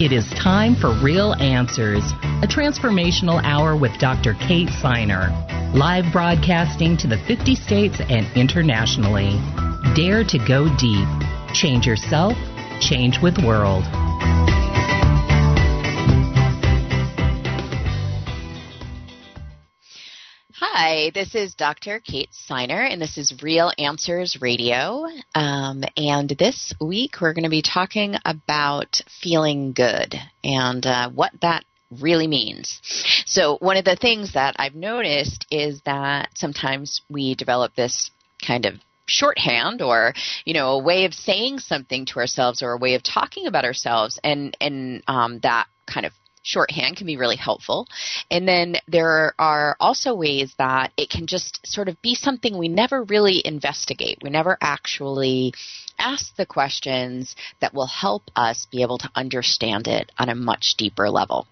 It is time for Real Answers, a transformational hour with Dr. Kate Siner, live broadcasting to the 50 states and internationally. Dare to go deep. Change yourself, change with world. Hi, this is Dr. Kate Siner, and this is Real Answers Radio. Um, and this week we're going to be talking about feeling good and uh, what that really means. So, one of the things that I've noticed is that sometimes we develop this kind of shorthand or you know a way of saying something to ourselves or a way of talking about ourselves and and um, that kind of shorthand can be really helpful. And then there are also ways that it can just sort of be something we never really investigate. We never actually ask the questions that will help us be able to understand it on a much deeper level.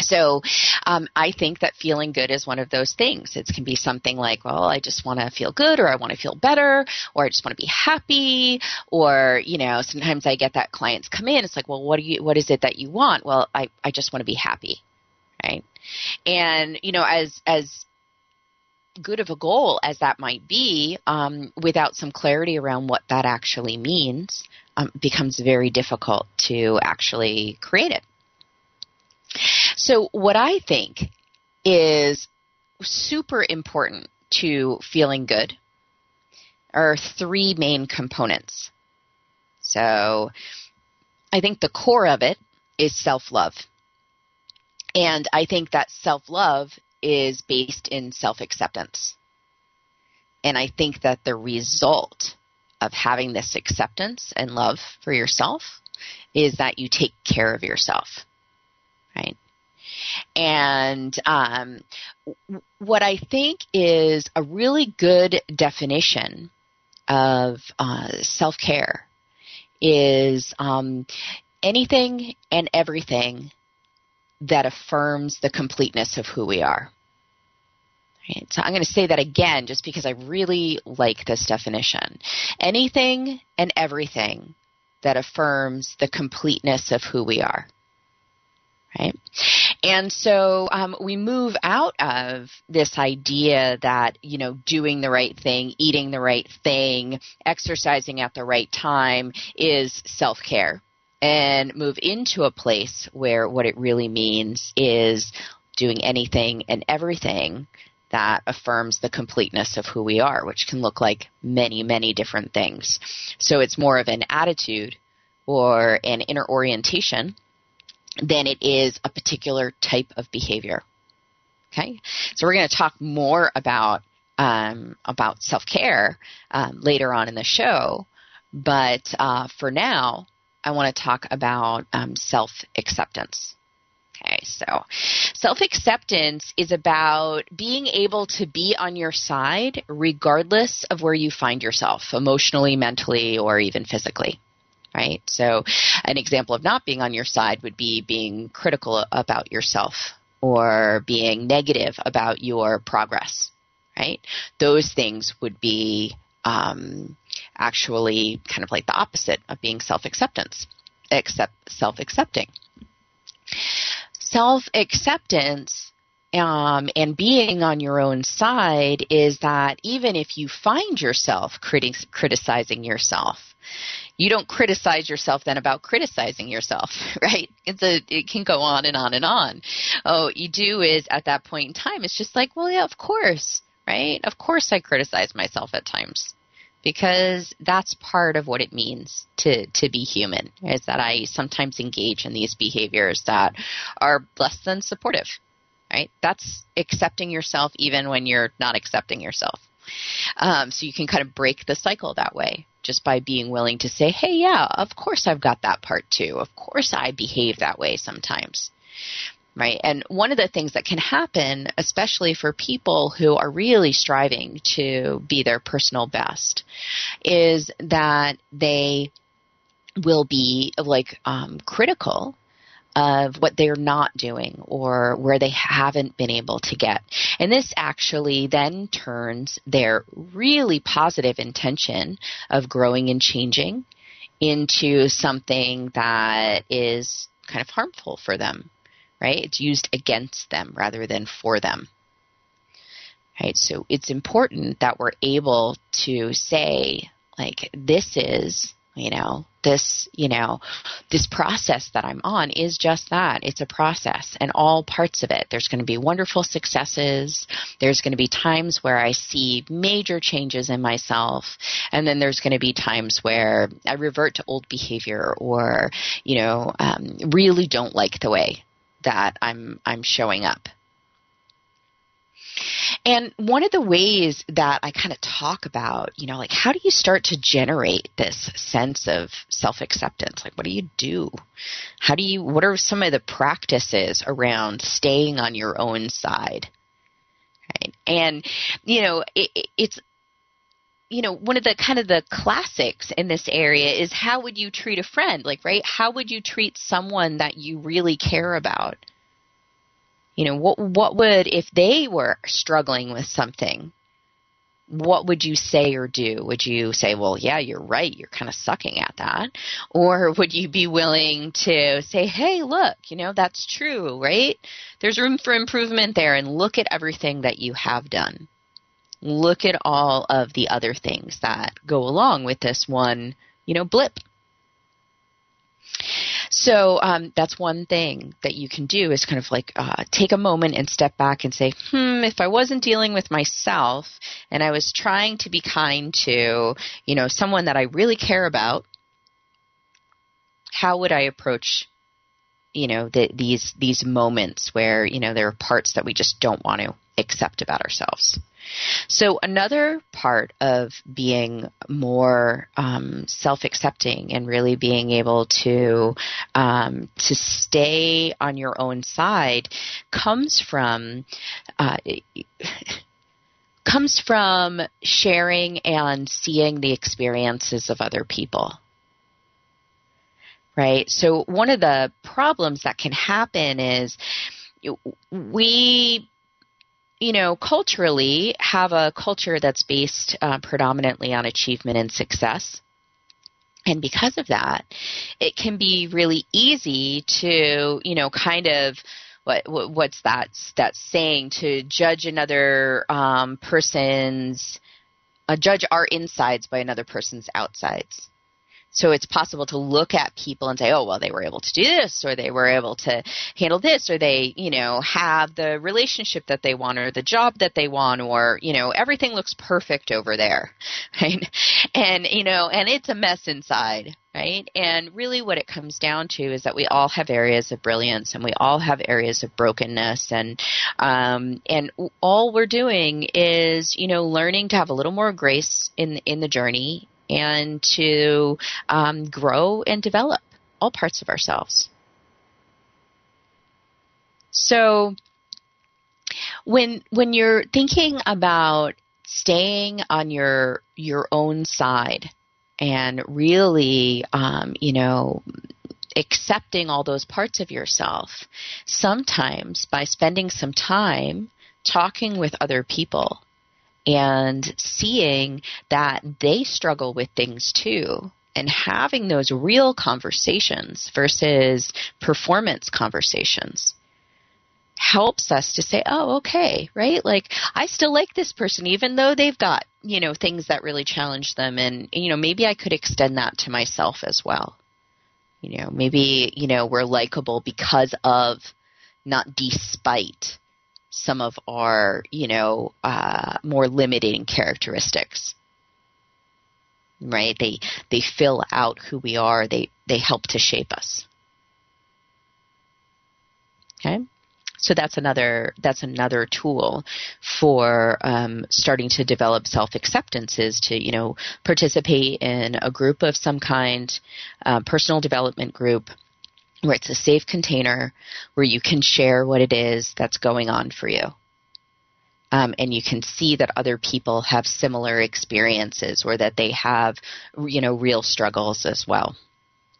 So um, I think that feeling good is one of those things. It can be something like, well, I just want to feel good, or I want to feel better, or I just want to be happy, or you know, sometimes I get that clients come in. It's like, well, what do you, what is it that you want? Well, I, I just want to be happy, right? And you know, as as good of a goal as that might be, um, without some clarity around what that actually means, um, becomes very difficult to actually create it. So, what I think is super important to feeling good are three main components. So, I think the core of it is self love. And I think that self love is based in self acceptance. And I think that the result of having this acceptance and love for yourself is that you take care of yourself right? And um, what I think is a really good definition of uh, self care is um, anything and everything that affirms the completeness of who we are. Right? So I'm going to say that again just because I really like this definition. Anything and everything that affirms the completeness of who we are right? And so um, we move out of this idea that, you know, doing the right thing, eating the right thing, exercising at the right time is self care and move into a place where what it really means is doing anything and everything that affirms the completeness of who we are, which can look like many, many different things. So it's more of an attitude or an inner orientation than it is a particular type of behavior. Okay, so we're going to talk more about um, about self care um, later on in the show, but uh, for now, I want to talk about um, self acceptance. Okay, so self acceptance is about being able to be on your side regardless of where you find yourself emotionally, mentally, or even physically right? So, an example of not being on your side would be being critical about yourself or being negative about your progress, right? Those things would be um, actually kind of like the opposite of being self acceptance, except self accepting. Self acceptance um, and being on your own side is that even if you find yourself criti- criticizing yourself, you don't criticize yourself then about criticizing yourself, right? It's a, it can go on and on and on. Oh, you do is at that point in time, it's just like, well, yeah, of course, right? Of course I criticize myself at times because that's part of what it means to, to be human is that I sometimes engage in these behaviors that are less than supportive, right? That's accepting yourself even when you're not accepting yourself Um, so you can kind of break the cycle that way just by being willing to say, hey, yeah, of course I've got that part too. Of course I behave that way sometimes. Right. And one of the things that can happen, especially for people who are really striving to be their personal best, is that they will be like um, critical of what they're not doing or where they haven't been able to get. And this actually then turns their really positive intention of growing and changing into something that is kind of harmful for them, right? It's used against them rather than for them. Right? So it's important that we're able to say, like, this is you know this you know this process that i'm on is just that. It's a process and all parts of it. There's going to be wonderful successes. There's going to be times where i see major changes in myself. And then there's going to be times where i revert to old behavior or you know um, really don't like the way that i'm i'm showing up and one of the ways that I kind of talk about, you know, like how do you start to generate this sense of self acceptance? Like, what do you do? How do you, what are some of the practices around staying on your own side? Right. And, you know, it, it's, you know, one of the kind of the classics in this area is how would you treat a friend? Like, right? How would you treat someone that you really care about? You know, what what would if they were struggling with something? What would you say or do? Would you say, "Well, yeah, you're right. You're kind of sucking at that," or would you be willing to say, "Hey, look, you know, that's true, right? There's room for improvement there, and look at everything that you have done. Look at all of the other things that go along with this one, you know, blip." So um, that's one thing that you can do is kind of like uh, take a moment and step back and say, hmm, if I wasn't dealing with myself and I was trying to be kind to, you know, someone that I really care about, how would I approach you know the, these these moments where you know there are parts that we just don't want to accept about ourselves so another part of being more um, self-accepting and really being able to um, to stay on your own side comes from uh, comes from sharing and seeing the experiences of other people. Right? So one of the problems that can happen is we you know, culturally have a culture that's based uh, predominantly on achievement and success. And because of that, it can be really easy to, you know, kind of what, what's that that saying to judge another um, person's uh, judge our insides by another person's outsides so it's possible to look at people and say, oh, well, they were able to do this, or they were able to handle this, or they, you know, have the relationship that they want, or the job that they want, or, you know, everything looks perfect over there, right? And, you know, and it's a mess inside, right? And really what it comes down to is that we all have areas of brilliance and we all have areas of brokenness and um, and all we're doing is, you know, learning to have a little more grace in in the journey and to um, grow and develop all parts of ourselves. So when when you're thinking about staying on your your own side and really um, you know accepting all those parts of yourself sometimes by spending some time talking with other people and seeing that they struggle with things too and having those real conversations versus performance conversations helps us to say, oh, okay, right? Like, I still like this person, even though they've got, you know, things that really challenge them. And, you know, maybe I could extend that to myself as well. You know, maybe, you know, we're likable because of, not despite some of our, you know, uh, more limiting characteristics. Right? They they fill out who we are. They they help to shape us. Okay. So that's another that's another tool for um, starting to develop self acceptance is to you know participate in a group of some kind, uh, personal development group where it's a safe container where you can share what it is that's going on for you. Um, and you can see that other people have similar experiences or that they have, you know, real struggles as well.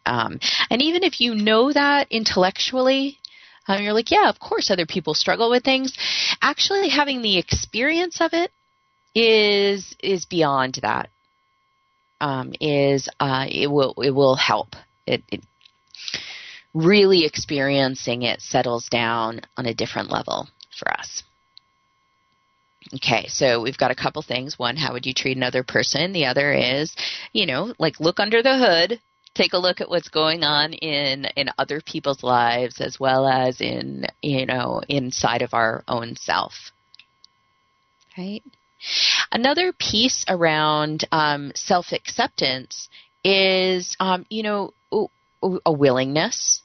Um, and even if you know that intellectually, um, you're like, yeah, of course, other people struggle with things. Actually, having the experience of it is is beyond that. Um, is uh, it will it will help. It, it really experiencing it settles down on a different level for us. Okay, so we've got a couple things. One, how would you treat another person? The other is, you know, like look under the hood, take a look at what's going on in in other people's lives as well as in, you know, inside of our own self. Right? Another piece around um, self acceptance is, um, you know, a willingness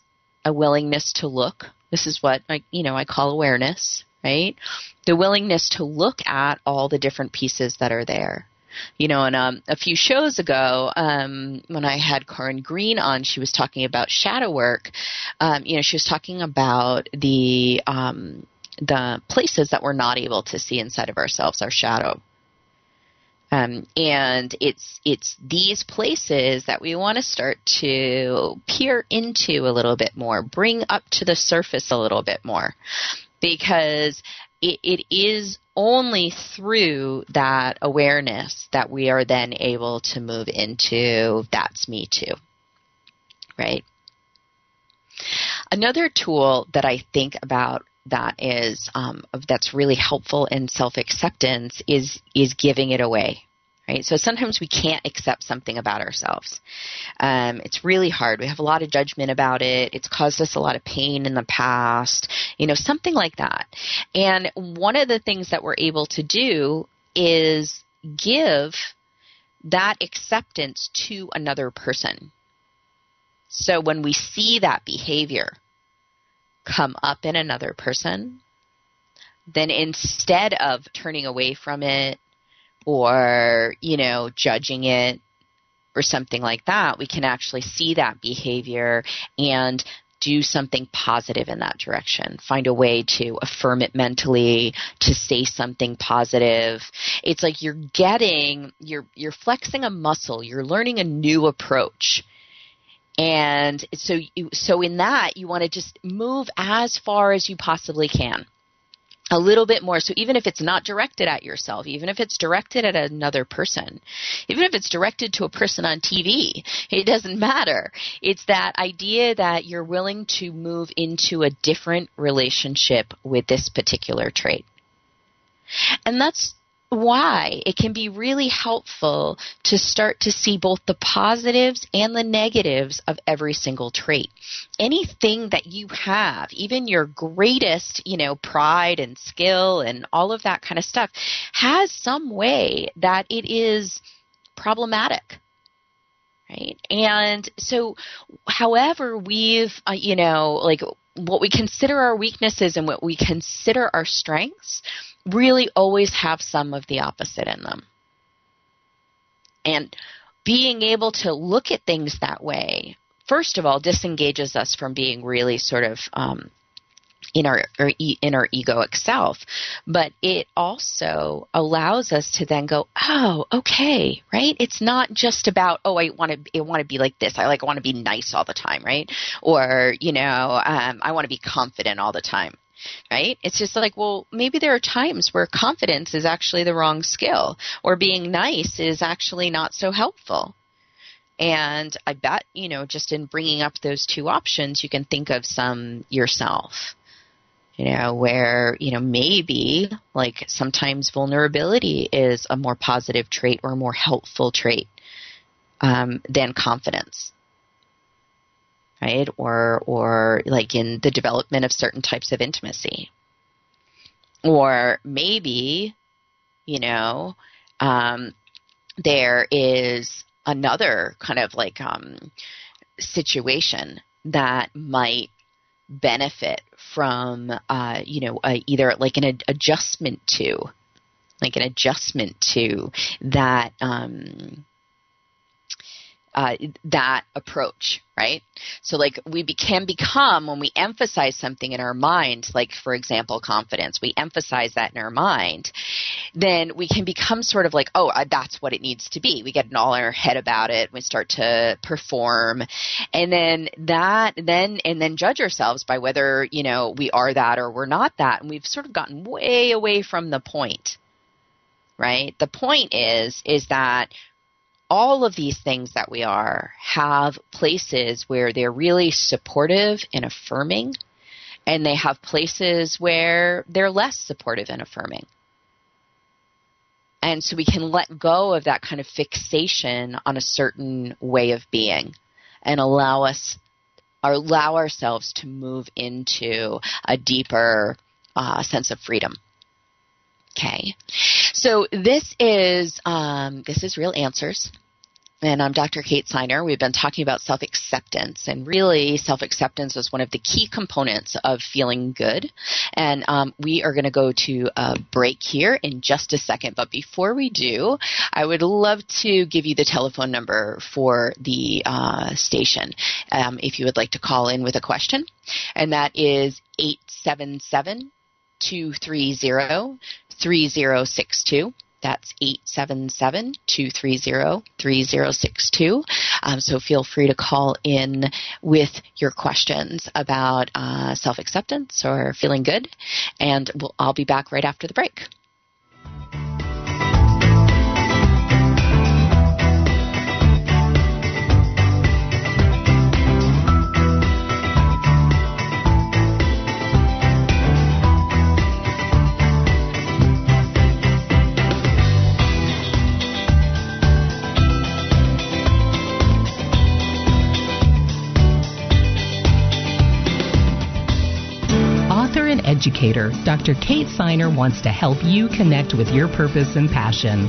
a willingness to look. This is what I, you know, I call awareness, right? The willingness to look at all the different pieces that are there. You know, and um, a few shows ago, um, when I had Corinne Green on, she was talking about shadow work. Um, you know, she was talking about the um, the places that we're not able to see inside of ourselves, our shadow um, and it's it's these places that we want to start to peer into a little bit more, bring up to the surface a little bit more, because it, it is only through that awareness that we are then able to move into that's me too, right? Another tool that I think about that is um, that's really helpful in self acceptance is is giving it away. Right? So sometimes we can't accept something about ourselves. Um, it's really hard. We have a lot of judgment about it. It's caused us a lot of pain in the past, you know, something like that. And one of the things that we're able to do is give that acceptance to another person. So when we see that behavior, come up in another person, then instead of turning away from it or, you know, judging it or something like that, we can actually see that behavior and do something positive in that direction. Find a way to affirm it mentally, to say something positive. It's like you're getting, you're, you're flexing a muscle, you're learning a new approach and so, you, so in that, you want to just move as far as you possibly can. A little bit more. So even if it's not directed at yourself, even if it's directed at another person, even if it's directed to a person on TV, it doesn't matter. It's that idea that you're willing to move into a different relationship with this particular trait. And that's why it can be really helpful to start to see both the positives and the negatives of every single trait. Anything that you have, even your greatest, you know, pride and skill and all of that kind of stuff, has some way that it is problematic. Right. And so, however, we've, uh, you know, like what we consider our weaknesses and what we consider our strengths, really always have some of the opposite in them. And being able to look at things that way, first of all, disengages us from being really sort of um, in our, in our egoic self, but it also allows us to then go, oh, okay, right? It's not just about oh, I want to I want to be like this. I like want to be nice all the time, right? Or you know, um, I want to be confident all the time right? It's just like, well, maybe there are times where confidence is actually the wrong skill, or being nice is actually not so helpful. And I bet, you know, just in bringing up those two options, you can think of some yourself. You know, where, you know, maybe like sometimes vulnerability is a more positive trait or a more helpful trait um, than confidence right? Or or like in the development of certain types of intimacy. Or maybe, you know, um, there is another kind of like um, situation that might benefit from, uh, you know, uh, either like an ad- adjustment to, like an adjustment to that um, uh, that approach, right? So, like, we be- can become, when we emphasize something in our mind, like, for example, confidence, we emphasize that in our mind, then we can become sort of like, oh, uh, that's what it needs to be. We get all in our head about it. We start to perform. And then that, then, and then judge ourselves by whether, you know, we are that or we're not that. And we've sort of gotten way away from the point right? The point is is that all of these things that we are have places where they're really supportive and affirming, and they have places where they're less supportive and affirming. And so we can let go of that kind of fixation on a certain way of being and allow us or allow ourselves to move into a deeper uh, sense of freedom. Okay, so this is um, this is real answers, and I'm Dr. Kate Siner. We've been talking about self acceptance, and really, self acceptance is one of the key components of feeling good. And um, we are going to go to a break here in just a second. But before we do, I would love to give you the telephone number for the uh, station um, if you would like to call in with a question, and that is 877 230 3062. That's 877 230 3062. Um, so feel free to call in with your questions about uh, self acceptance or feeling good. And we'll, I'll be back right after the break. Educator, Dr. Kate Siner wants to help you connect with your purpose and passion.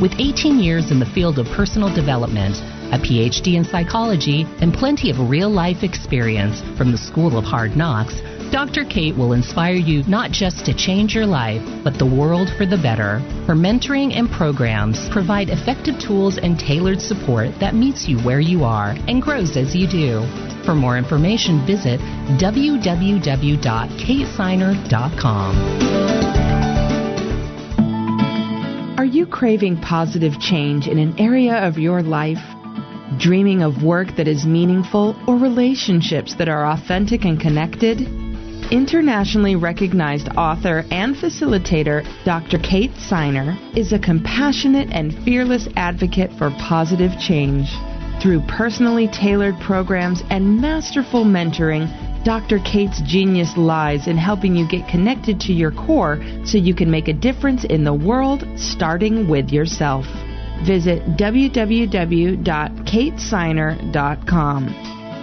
With 18 years in the field of personal development, a PhD in psychology, and plenty of real life experience from the School of Hard Knocks, Dr. Kate will inspire you not just to change your life, but the world for the better. Her mentoring and programs provide effective tools and tailored support that meets you where you are and grows as you do. For more information, visit www.katesiner.com. Are you craving positive change in an area of your life? Dreaming of work that is meaningful or relationships that are authentic and connected? Internationally recognized author and facilitator Dr. Kate Siner is a compassionate and fearless advocate for positive change. Through personally tailored programs and masterful mentoring, Dr. Kate's genius lies in helping you get connected to your core so you can make a difference in the world, starting with yourself. Visit www.katesiner.com.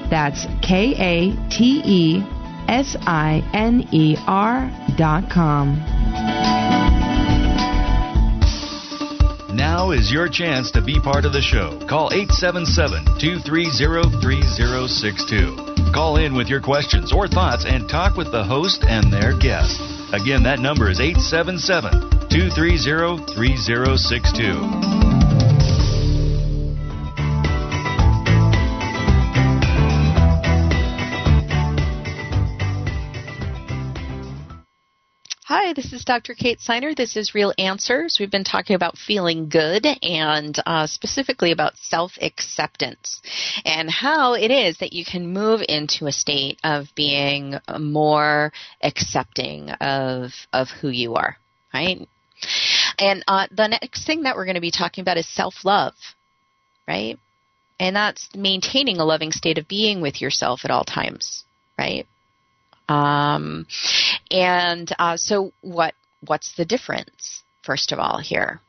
That's K A T E S I N E com. Now is your chance to be part of the show. Call 877 230 3062. Call in with your questions or thoughts and talk with the host and their guest. Again, that number is 877 230 3062. This is Dr. Kate Siner. This is Real Answers. We've been talking about feeling good and uh, specifically about self acceptance and how it is that you can move into a state of being more accepting of, of who you are, right? And uh, the next thing that we're going to be talking about is self love, right? And that's maintaining a loving state of being with yourself at all times, right? Um, and uh, so, what what's the difference? First of all, here,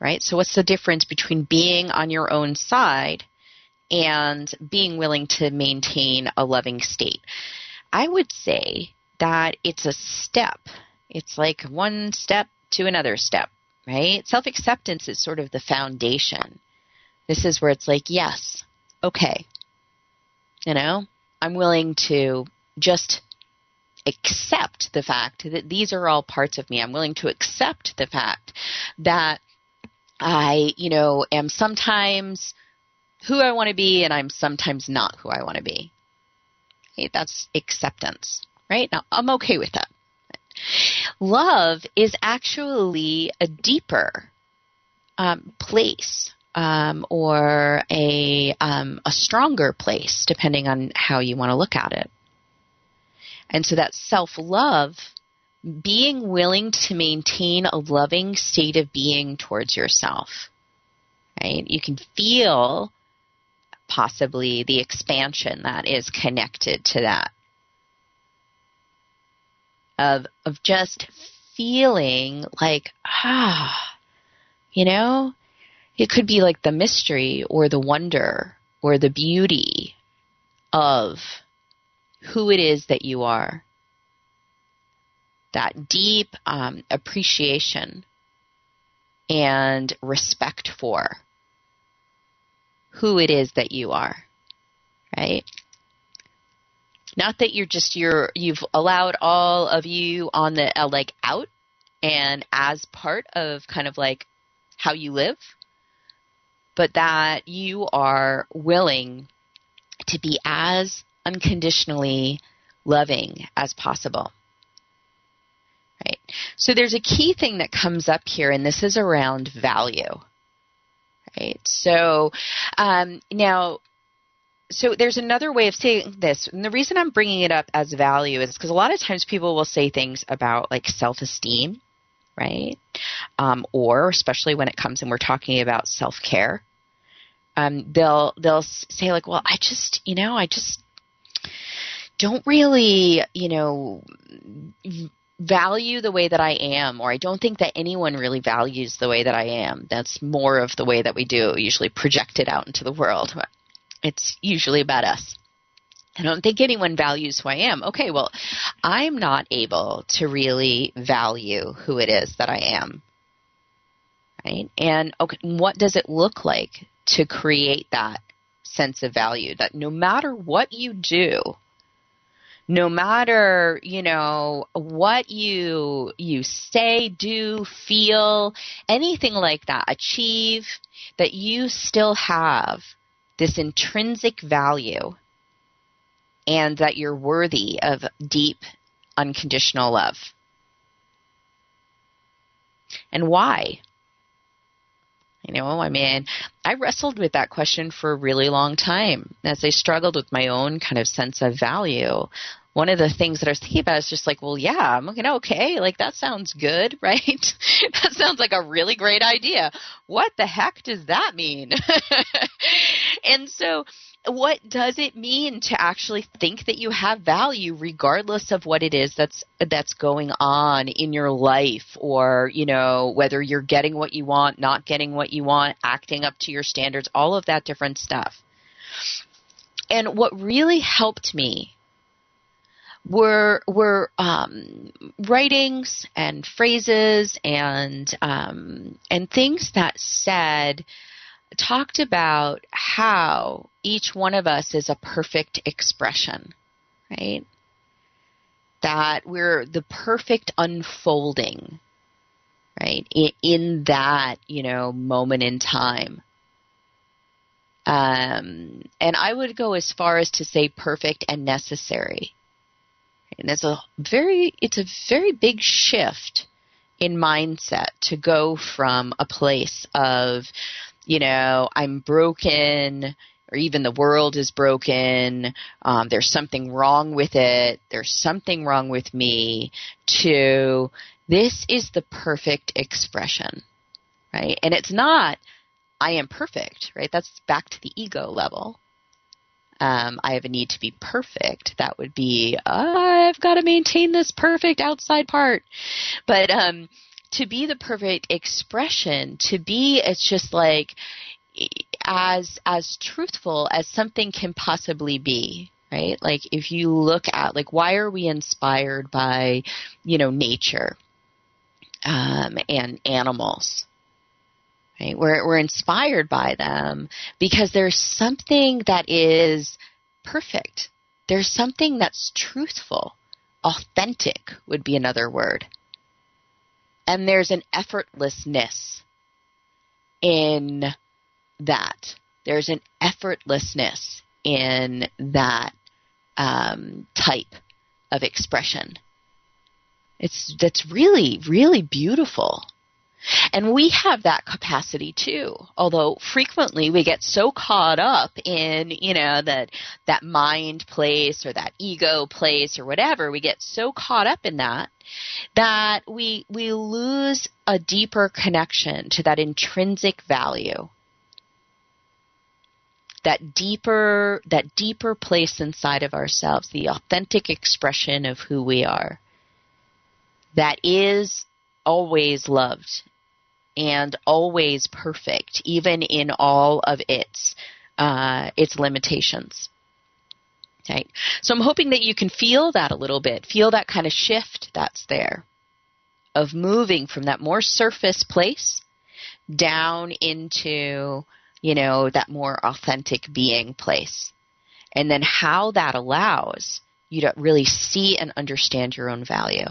right? So, what's the difference between being on your own side and being willing to maintain a loving state? I would say that it's a step. It's like one step to another step, right? Self acceptance is sort of the foundation. This is where it's like, yes, okay, you know, I'm willing to just accept the fact that these are all parts of me. I'm willing to accept the fact that I, you know, am sometimes who I want to be and I'm sometimes not who I want to be. Okay, that's acceptance, right? Now, I'm okay with that. Love is actually a deeper um, place um, or a um, a stronger place, depending on how you want to look at it. And so that self love, being willing to maintain a loving state of being towards yourself, right? You can feel possibly the expansion that is connected to that of of just feeling like ah you know it could be like the mystery or the wonder or the beauty of who it is that you are that deep um, appreciation and respect for who it is that you are, right? Not that you're just you're you've allowed all of you on the uh, like out and as part of kind of like how you live, but that you are willing to be as unconditionally loving as possible. Right. So there's a key thing that comes up here, and this is around value. Right. So um, now, so there's another way of saying this, and the reason I'm bringing it up as value is because a lot of times people will say things about like self-esteem, right? Um, or especially when it comes and we're talking about self-care, um, they'll they'll say like, well, I just you know I just don't really you know value the way that I am, or I don't think that anyone really values the way that I am. That's more of the way that we do, usually project it out into the world. It's usually about us. I don't think anyone values who I am. Okay, well, I'm not able to really value who it is that I am. Right? And okay, what does it look like to create that sense of value that no matter what you do, no matter you know what you you say do feel anything like that achieve that you still have this intrinsic value and that you're worthy of deep unconditional love. And why you know, I mean, I wrestled with that question for a really long time as I struggled with my own kind of sense of value. One of the things that I was thinking about is just like, well, yeah, I'm looking okay. Like that sounds good, right? that sounds like a really great idea. What the heck does that mean? and so what does it mean to actually think that you have value regardless of what it is that's that's going on in your life? Or you know whether you're getting what you want not getting what you want acting up to your standards all of that different stuff. And what really helped me were were um, writings and phrases and um, and things that said talked about how each one of us is a perfect expression, right? That we're the perfect unfolding, right? In, in that, you know, moment in time. Um, and I would go as far as to say perfect and necessary. And it's a very, it's a very big shift in mindset to go from a place of you know, I'm broken, or even the world is broken, um, there's something wrong with it, there's something wrong with me, to this is the perfect expression, right? And it's not, I am perfect, right? That's back to the ego level. Um, I have a need to be perfect. That would be, I've got to maintain this perfect outside part. But, um, to be the perfect expression, to be it's just like as as truthful as something can possibly be right? Like if you look at like why are we inspired by you know nature um, and animals right? We're, we're inspired by them because there's something that is perfect. There's something that's truthful. Authentic would be another word. And there's an effortlessness in that. There's an effortlessness in that um, type of expression. It's that's really, really beautiful. And we have that capacity too. Although frequently we get so caught up in, you know, that that mind place or that ego place or whatever, we get so caught up in that that we we lose a deeper connection to that intrinsic value. That deeper that deeper place inside of ourselves, the authentic expression of who we are. That is always loved and always perfect, even in all of its uh, its limitations. Okay, so I'm hoping that you can feel that a little bit, feel that kind of shift that's there, of moving from that more surface place down into you know that more authentic being place, and then how that allows you to really see and understand your own value.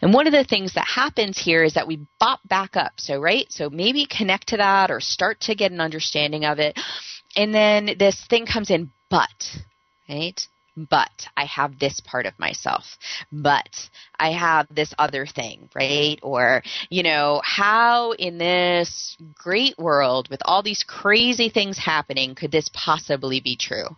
And one of the things that happens here is that we bop back up. So, right? So maybe connect to that or start to get an understanding of it. And then this thing comes in, but, right? But I have this part of myself. But I have this other thing, right? Or, you know, how in this great world with all these crazy things happening could this possibly be true,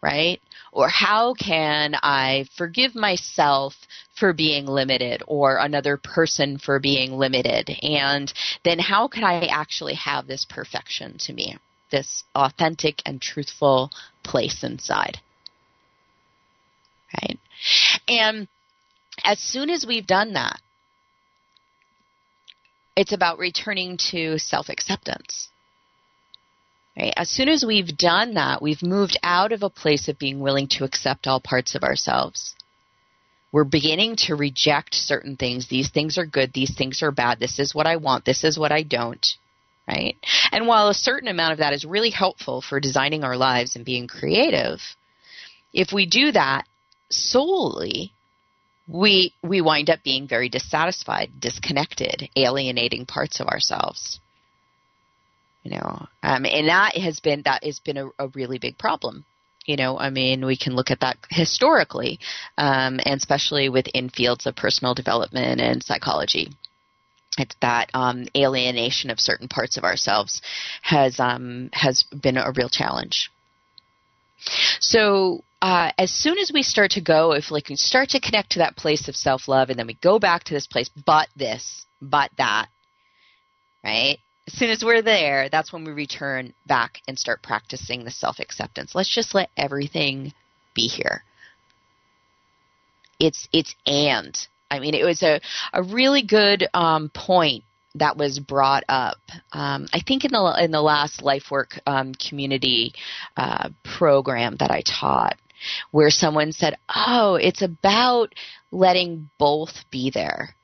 right? Or how can I forgive myself for being limited or another person for being limited? And then how could I actually have this perfection to me? This authentic and truthful place inside. Right? And as soon as we've done that, it's about returning to self acceptance. Right? As soon as we've done that, we've moved out of a place of being willing to accept all parts of ourselves. We're beginning to reject certain things. These things are good. These things are bad. This is what I want. This is what I don't. Right? And while a certain amount of that is really helpful for designing our lives and being creative, if we do that solely, we we wind up being very dissatisfied, disconnected, alienating parts of ourselves you know um, and that has been that has been a, a, really big problem. You know i mean we can look at that historically um, and especially within fields of personal development and psychology. It's that um, alienation of certain parts of ourselves has um, has been a real challenge. So uh, as soon as we start to go, if like we start to connect to that place of self love, and then we go back to this place, but this, but that, right? As soon as we're there, that's when we return back and start practicing the self acceptance. Let's just let everything be here. It's it's and. I mean, it was a a really good um, point that was brought up. Um, I think in the in the last LifeWork um, community uh, program that I taught, where someone said, "Oh, it's about letting both be there."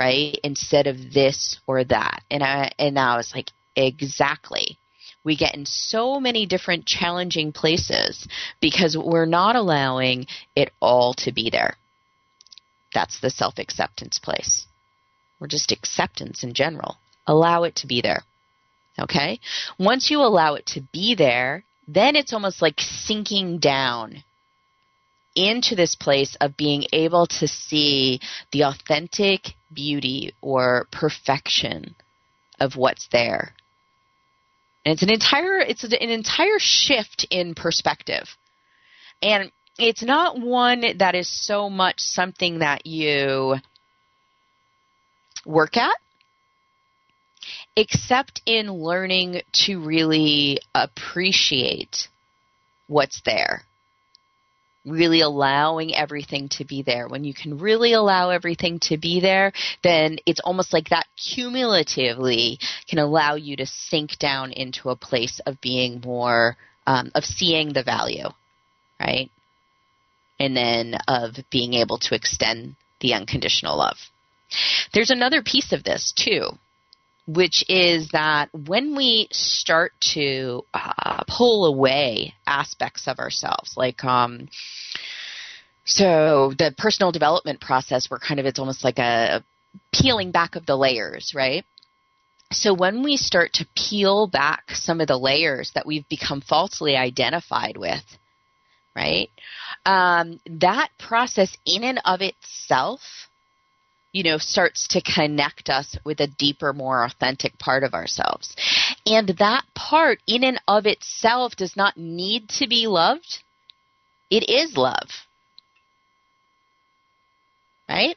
Right? Instead of this or that. And I and I was like, exactly. We get in so many different challenging places because we're not allowing it all to be there. That's the self acceptance place. Or just acceptance in general. Allow it to be there. Okay? Once you allow it to be there, then it's almost like sinking down into this place of being able to see the authentic beauty or perfection of what's there. And it's an entire it's an entire shift in perspective. And it's not one that is so much something that you work at except in learning to really appreciate what's there really allowing everything to be there. When you can really allow everything to be there, then it's almost like that cumulatively can allow you to sink down into a place of being more, um, of seeing the value, right? And then of being able to extend the unconditional love. There's another piece of this too, which is that when we start to uh, pull away aspects of ourselves, like um, so the personal development process where kind of it's almost like a peeling back of the layers, right? So when we start to peel back some of the layers that we've become falsely identified with, right? Um, that process in and of itself, you know, starts to connect us with a deeper, more authentic part of ourselves. And that part in and of itself does not need to be loved. It is love. Right?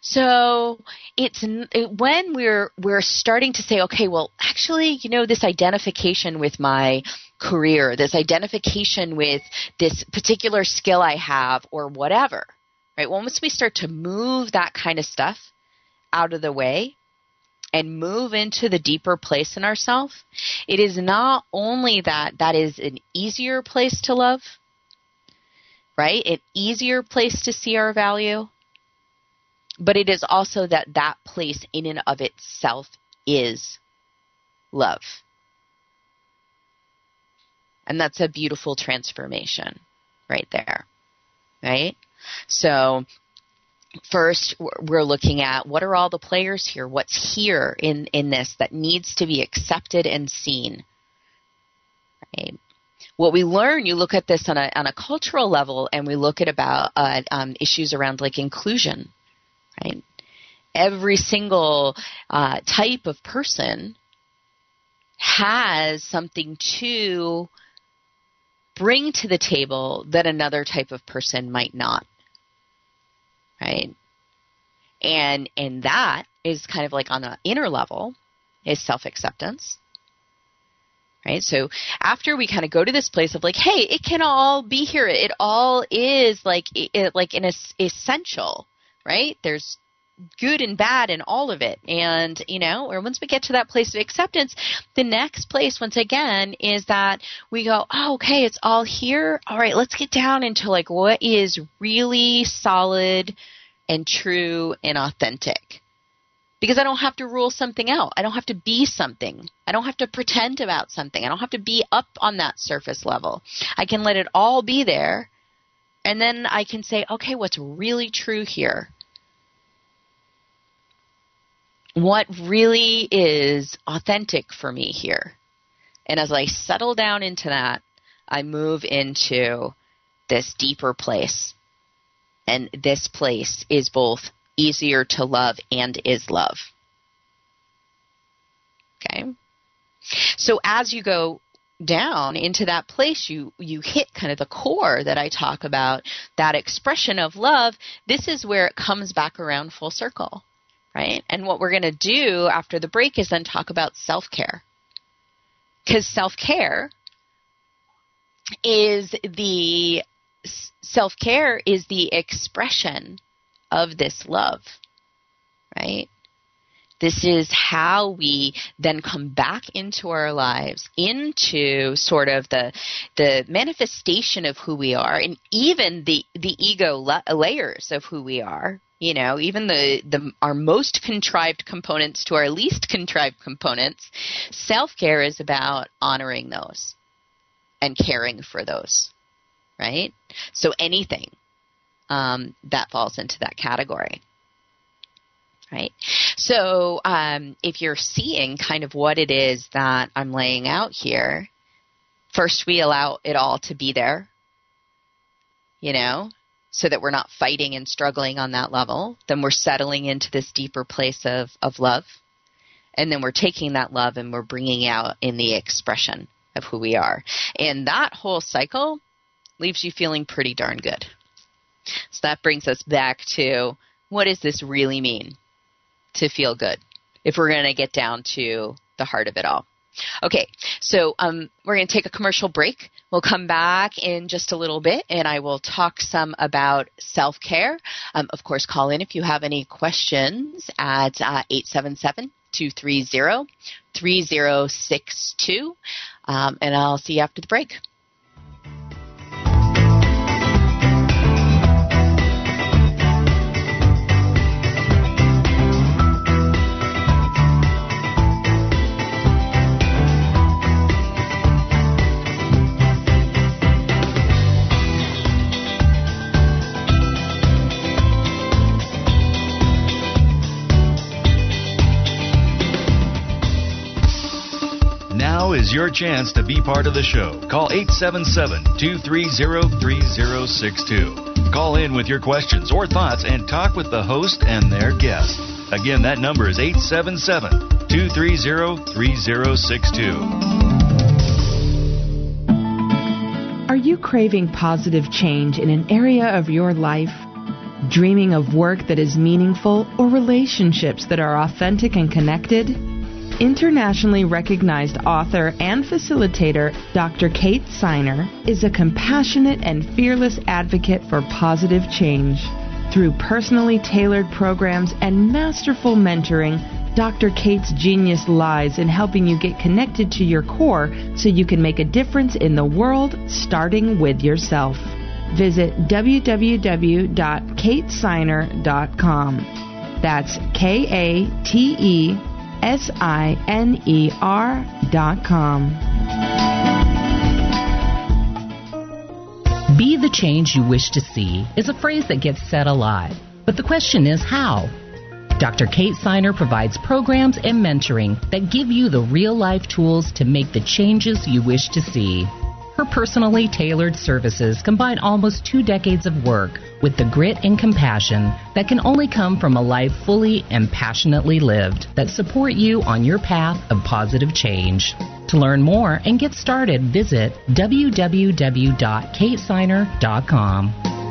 So it's it, when we're we're starting to say, okay, well, actually, you know, this identification with my career, this identification with this particular skill I have, or whatever, right? Once we start to move that kind of stuff out of the way and move into the deeper place in ourselves, it is not only that that is an easier place to love, right? An easier place to see our value but it is also that that place in and of itself is love. And that's a beautiful transformation right there. Right? So, first we're looking at what are all the players here? What's here in, in this that needs to be accepted and seen? Right? What we learn, you look at this on a, on a cultural level and we look at about uh, um, issues around like inclusion right? Every single uh, type of person has something to bring to the table that another type of person might not, right? And and that is kind of like on the inner level is self acceptance right? So after we kind of go to this place of like, hey, it can all be here. It all is like it, like an essential, right? There's good and bad in all of it. And, you know, or once we get to that place of acceptance, the next place, once again, is that we go, oh, okay, it's all here. All right, let's get down into like what is really solid and true and authentic. Because I don't have to rule something out. I don't have to be something. I don't have to pretend about something. I don't have to be up on that surface level. I can let it all be there. And then I can say, okay, what's really true here? what really is authentic for me here. And as I settle down into that, I move into this deeper place. And this place is both easier to love and is love. Okay? So as you go down into that place you you hit kind of the core that I talk about that expression of love this is where it comes back around full circle right? And what we're going to do after the break is then talk about self care. Because self care is the self care is the expression of this love, right? This is how we then come back into our lives, into sort of the the manifestation of who we are, and even the the ego la- layers of who we are, you know even the, the our most contrived components to our least contrived components self-care is about honoring those and caring for those right so anything um, that falls into that category right so um, if you're seeing kind of what it is that i'm laying out here first we allow it all to be there you know so that we're not fighting and struggling on that level, then we're settling into this deeper place of, of love. And then we're taking that love and we're bringing out in the expression of who we are. And that whole cycle leaves you feeling pretty darn good. So that brings us back to what does this really mean to feel good if we're going to get down to the heart of it all? Okay, so um, we're going to take a commercial break. We'll come back in just a little bit and I will talk some about self care. Um, of course, call in if you have any questions at uh, 877 230 3062. Um, and I'll see you after the break. Your chance to be part of the show. Call 877 230 3062. Call in with your questions or thoughts and talk with the host and their guest. Again, that number is 877 230 3062. Are you craving positive change in an area of your life? Dreaming of work that is meaningful or relationships that are authentic and connected? Internationally recognized author and facilitator Dr. Kate Siner is a compassionate and fearless advocate for positive change. Through personally tailored programs and masterful mentoring, Dr. Kate's genius lies in helping you get connected to your core so you can make a difference in the world, starting with yourself. Visit www.katesiner.com. That's K A T E S I N E R dot com. Be the change you wish to see is a phrase that gets said a lot. But the question is how? Dr. Kate Siner provides programs and mentoring that give you the real life tools to make the changes you wish to see. Her personally tailored services combine almost two decades of work with the grit and compassion that can only come from a life fully and passionately lived that support you on your path of positive change. To learn more and get started, visit www.katesiner.com.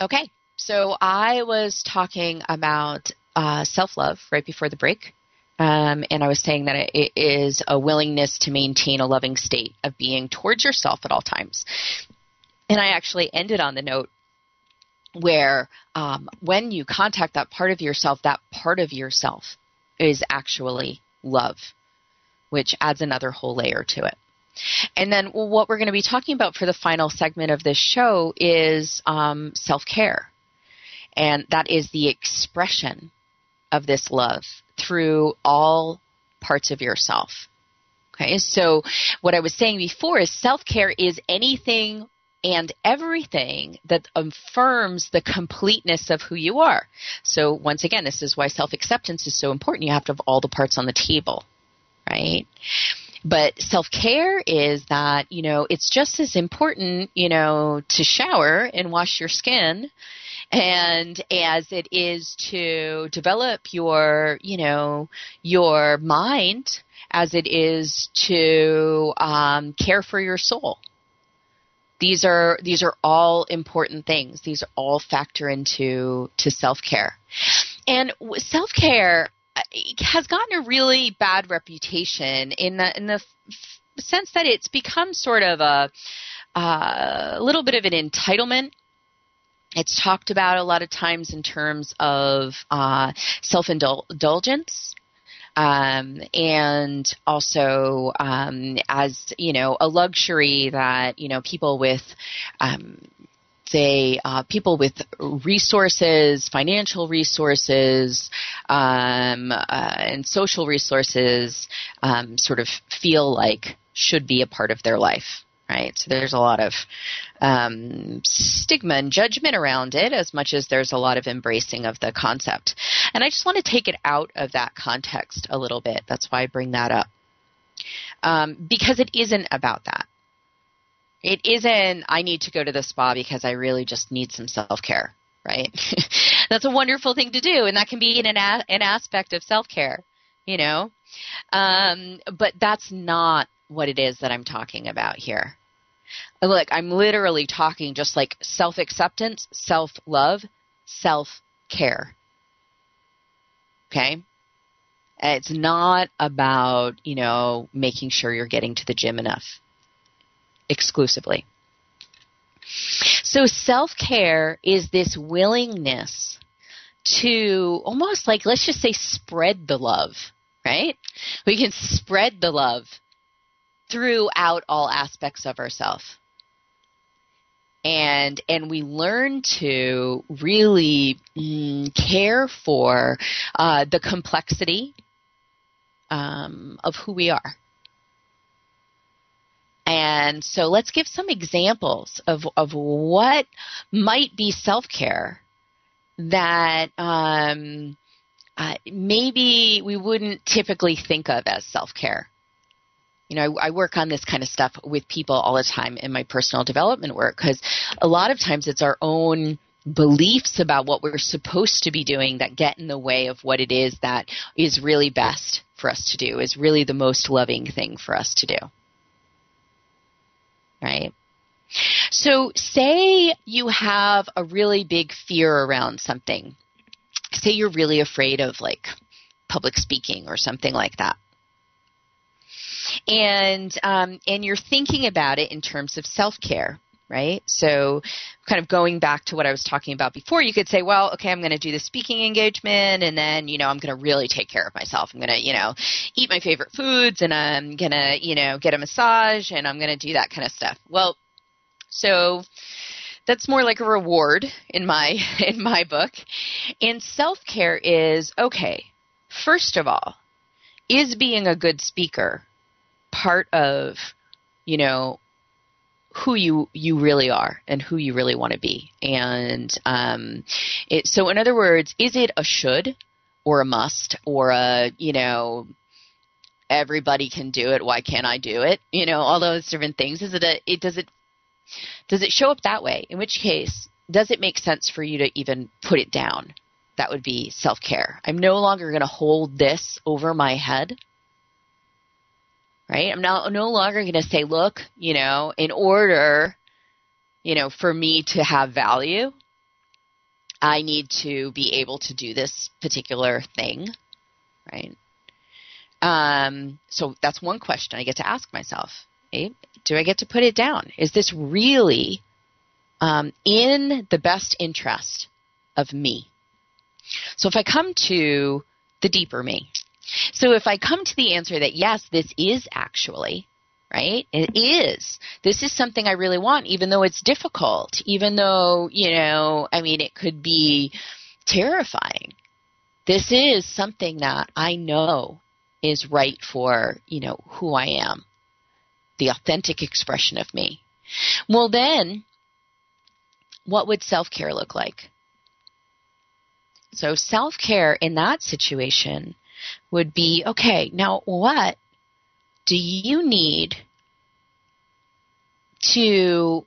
Okay, so I was talking about uh, self love right before the break. Um, and I was saying that it is a willingness to maintain a loving state of being towards yourself at all times. And I actually ended on the note where um, when you contact that part of yourself, that part of yourself is actually love, which adds another whole layer to it. And then what we're going to be talking about for the final segment of this show is um, self care. And that is the expression of this love through all parts of yourself. Okay, so what I was saying before is self care is anything and everything that affirms the completeness of who you are. So once again, this is why self acceptance is so important. You have to have all the parts on the table, right? But self care is that, you know, it's just as important, you know, to shower and wash your skin and as it is to develop your, you know, your mind as it is to um, care for your soul. These are these are all important things. These all factor into to self care, and self care has gotten a really bad reputation in the in the f- sense that it's become sort of a uh, little bit of an entitlement. It's talked about a lot of times in terms of uh, self indulgence. Um, and also um, as you know a luxury that you know people with um, say uh, people with resources, financial resources, um, uh, and social resources um, sort of feel like should be a part of their life. Right, so there's a lot of um, stigma and judgment around it, as much as there's a lot of embracing of the concept. And I just want to take it out of that context a little bit. That's why I bring that up, um, because it isn't about that it isn't, I need to go to the spa because I really just need some self care, right? That's a wonderful thing to do, and that can be an, a- an aspect of self care, you know? Um, but that's not what it is that I'm talking about here. Look, I'm literally talking just like self acceptance, self love, self care. Okay? It's not about, you know, making sure you're getting to the gym enough exclusively. So self care is this willingness to almost like, let's just say, spread the love, right? We can spread the love throughout all aspects of ourselves. And and we learn to really mm, care for uh, the complexity um, of who we are And so let's give some examples of, of what might be self care that um, uh, maybe we wouldn't typically think of as self care. You know, I, I, work on this kind of stuff with people all the time in my personal development work because a lot of times it's our own beliefs about what we're supposed to be doing that get in the way of what it is that is really best for us to do, is really the most loving thing for us to do. Right? So, say you have a really big fear around something. Say you're really afraid of like public speaking or something like that. And um, and you're thinking about it in terms of self care right? So, kind of going back to what I was talking about before, you could say, well, okay, I'm going to do the speaking engagement, and then, you know, I'm going to really take care of myself. I'm going to, you know, eat my favorite foods, and I'm going to, you know, get a massage, and I'm going to do that kind of stuff. Well, so that's more like a reward in my in my book. And self-care is okay. First of all, is being a good speaker part of, you know, who you you really are and who you really want to be. And um, it, so, in other words, is it a should or a must or a you know everybody can do it? Why can't I do it? You know, all those different things. Is it a it does it does it show up that way? In which case, does it make sense for you to even put it down? That would be self care. I'm no longer going to hold this over my head right? I'm not no longer going to say, look, you know, in order, you know, for me to have value, I need to be able to do this particular thing, right? Um, so that's one question I get to ask myself. Okay? Do I get to put it down? Is this really um, in the best interest of me? So if I come to the deeper me, so if I come to the answer that yes, this is actually, right? It is. This is something I really want, even though it's difficult, even though, you know, I mean, it could be terrifying. This is something that I know is right for, you know, who I am, the authentic expression of me. Well, then, what would self care look like? So, self care in that situation would be okay, now what do you need to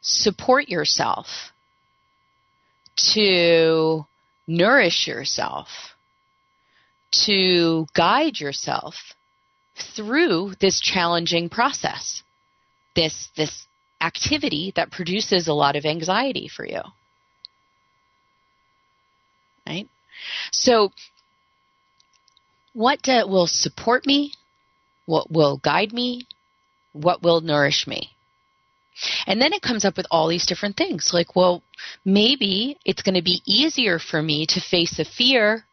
support yourself, to nourish yourself, to guide yourself through this challenging process, this, this activity that produces a lot of anxiety for you. Right? So what uh, will support me, what will guide me, what will nourish me. And then it comes up with all these different things like, well, maybe it's going to be easier for me to face a fear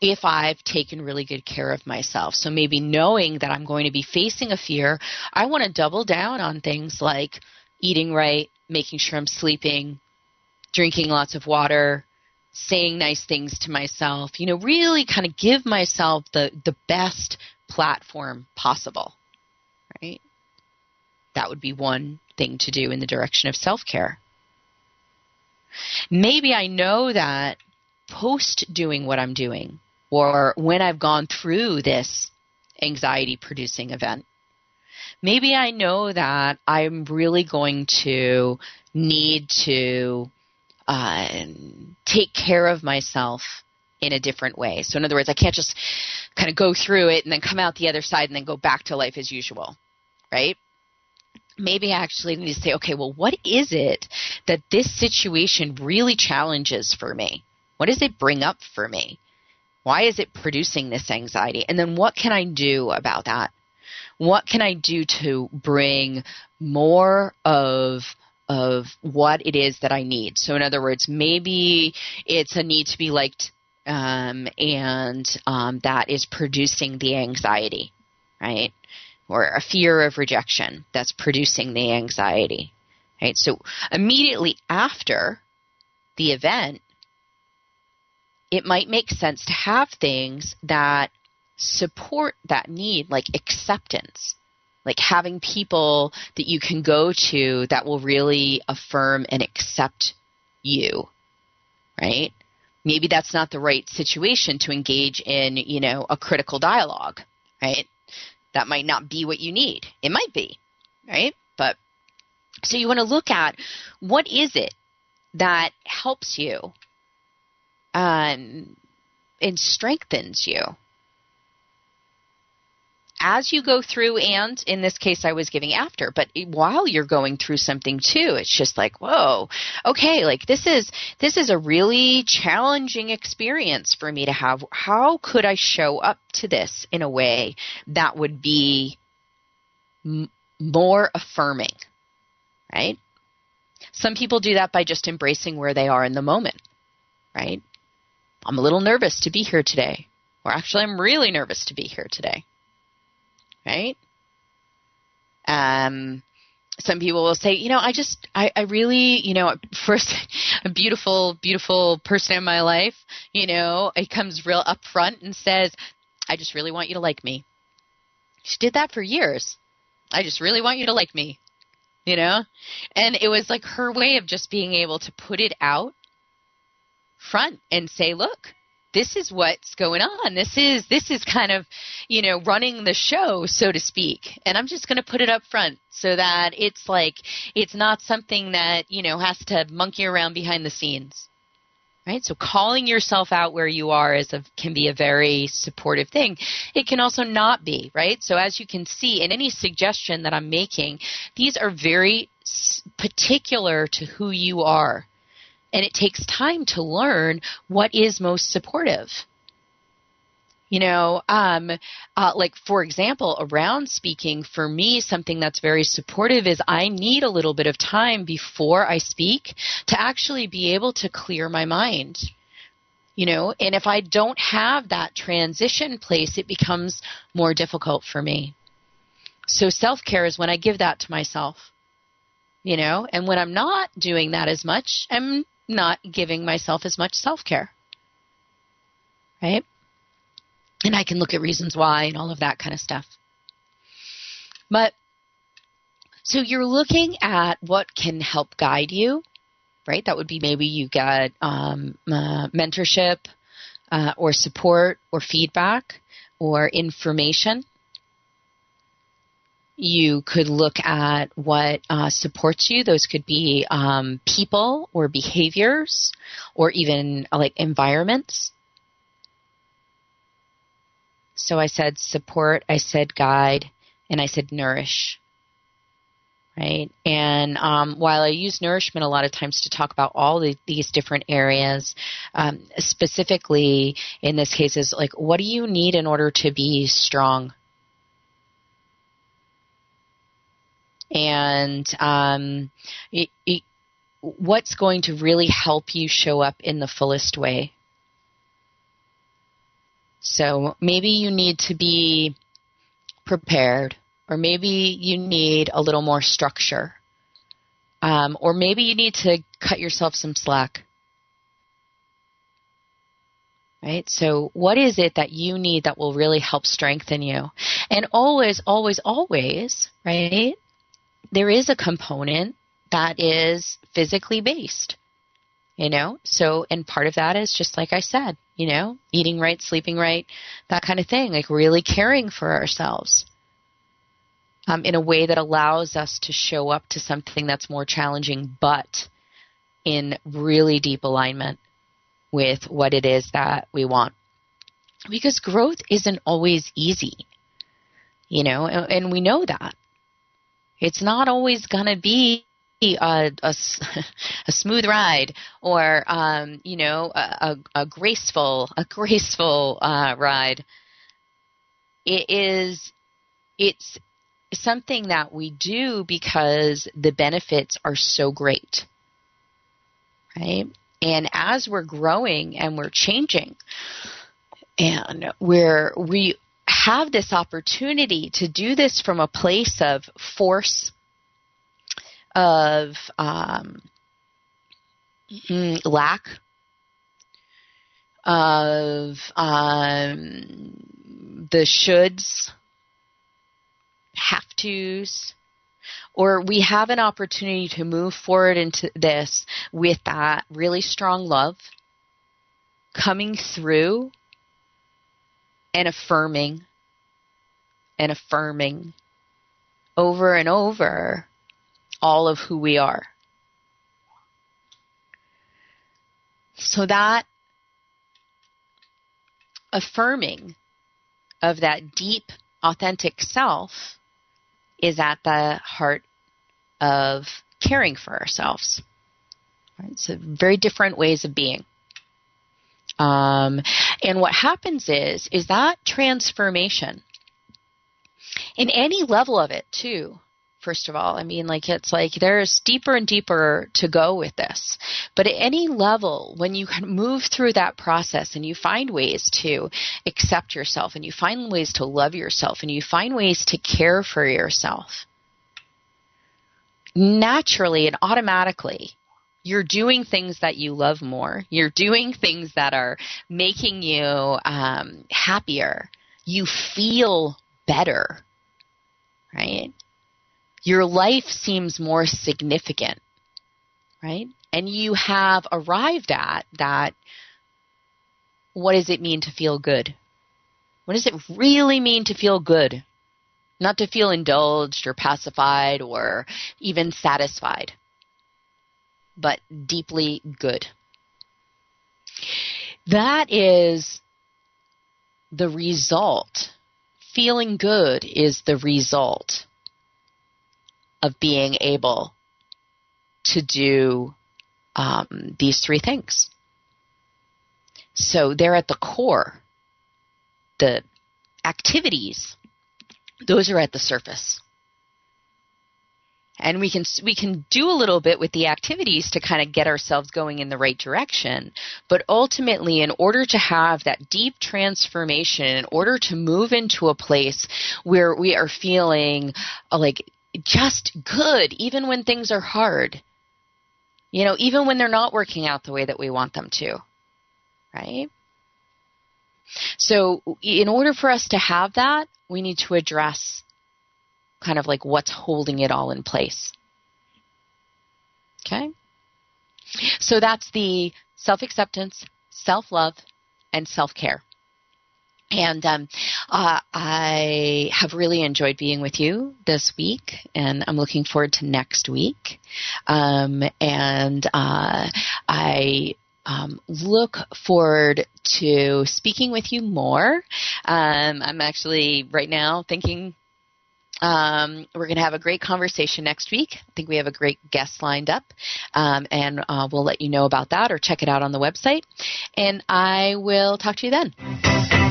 if I've taken really good care of myself. So maybe knowing that I'm going to be facing a fear, I want to double down on things like eating right, making sure I'm sleeping, drinking lots of water, saying nice things to myself, you know, really kind of give myself the, the best platform possible, right? That would be one thing to do in the direction of self care. Maybe I know that post doing what I'm doing, or when I've gone through this anxiety producing event, maybe I know that I'm really going to need to uh, take care of myself in a different way. So, in other words, I can't just kind of go through it and then come out the other side and then go back to life as usual, right? Maybe I actually need to say, okay, well, what is it that this situation really challenges for me? What does it bring up for me? Why is it producing this anxiety? And then what can I do about that? What can I do to bring more of of what it is that I need. So, in other words, maybe it's a need to be liked, um, and um, that is producing the anxiety, right? Or a fear of rejection that's producing the anxiety, right? So, immediately after the event, it might make sense to have things that support that need, like acceptance like having people that you can go to that will really affirm and accept you, right? Maybe that's not the right situation to engage in, you know, a critical dialogue, right? That might not be what you need. It might be, right? But so you want to look at what is it that helps you um, and strengthens you as you go through and in this case i was giving after but while you're going through something too it's just like whoa okay like this is this is a really challenging experience for me to have. How could i show up to this in a way that would be m- more affirming right? Some people do that by just embracing where they are in the moment right? I'm a little nervous to be here today or actually i'm really nervous to be here today right? Um, some people will say, you know, I just, I, I really, you know, first, a beautiful, beautiful person in my life, you know, it comes real upfront and says, I just really want you to like me. She did that for years. I just really want you to like me, you know? And it was like her way of just being able to put it out front and say, look, this is what's going on. This is this is kind of, you know, running the show, so to speak. And I'm just going to put it up front so that it's like it's not something that, you know, has to monkey around behind the scenes. Right? So calling yourself out where you are is a, can be a very supportive thing. It can also not be, right? So as you can see in any suggestion that I'm making, these are very particular to who you are and it takes time to learn what is most supportive. You know um, uh, like for example around speaking for me something that's very supportive is i need a little bit of time before i speak to actually be able to clear my mind. You know and if i don't have that transition place it becomes more difficult for me. So self-care is when i give that to myself you know and when i'm not doing that as much i'm not giving myself as much self care. Right? And I can look at reasons why and all of that kind of stuff. But so you're looking at what can help guide you, right? That would be maybe you get um, uh, mentorship uh, or support or feedback or information you could look at what uh, supports you. Those could be um, people or behaviors or even uh, like environments. So I said support, I said guide, and I said nourish. Right? And um, while I use nourishment a lot of times to talk about all the, these different areas, um, specifically in this case is like, what do you need in order to be strong? And um, it, it, what's going to really help you show up in the fullest way. So maybe you need to be prepared, or maybe you need a little more structure, um, or maybe you need to cut yourself some slack. Right? So, what is it that you need that will really help strengthen you? And always, always, always, right? There is a component that is physically based you know? So and part of that is just like i said you know eating right sleeping right that kind of thing like really caring for ourselves um, in a way that allows us to show up to something that's more challenging but in really deep alignment with what it is that we want. Because growth isn't always easy you know? And, and we know that it's not always going to be a, a, a, smooth ride or um, you know a, a, graceful a graceful uh, ride. It is it's something that we do because the benefits are so great, right? And as we're growing and we're changing, and we're we have this opportunity to do this from a place of force, of um, mm, lack, of um, the shoulds, have tos, or we have an opportunity to move forward into this with that really strong love coming through and affirming and affirming over and over all of who we are. So that affirming of that deep, authentic self is at the heart of caring for ourselves. Right? So very different ways of being. Um, and what happens is, is that transformation in any level of it too first of all. I mean, like, it's like there's deeper and deeper to go with this. But at any level, when you move through that process and you find ways to accept yourself and you find ways to love yourself and you find ways to care for yourself, naturally and automatically, you're doing things that you love more. You're doing things that are making you um, happier. You feel better, right? your life seems more significant, right? And you have arrived at that. What does it mean to feel good? What does it really mean to feel good? Not to feel indulged or pacified or even satisfied, but deeply good. That is the result. Feeling good is the result of being able to do um, these three things. So they're at the core. The activities, those are at the surface. And we can we can do a little bit with the activities to kind of get ourselves going in the right direction. But ultimately, in order to have that deep transformation, in order to move into a place where we are feeling uh, like just good, even when things are hard. You know, even when they're not working out the way that we want them to. Right? So, in order for us to have that, we need to address kind of like what's holding it all in place. Okay? So, that's the self acceptance, self love, and self care. And um, uh, I have really enjoyed being with you this week, and I'm looking forward to next week. Um, and uh, I um, look forward to speaking with you more. Um, I'm actually right now thinking um, we're going to have a great conversation next week. I think we have a great guest lined up, um, and uh, we'll let you know about that or check it out on the website. And I will talk to you then.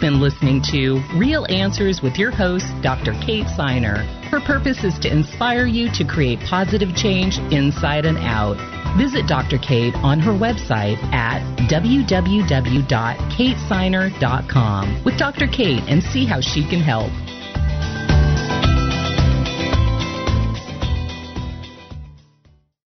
Been listening to Real Answers with your host, Dr. Kate Siner. Her purpose is to inspire you to create positive change inside and out. Visit Dr. Kate on her website at www.katesiner.com with Dr. Kate and see how she can help.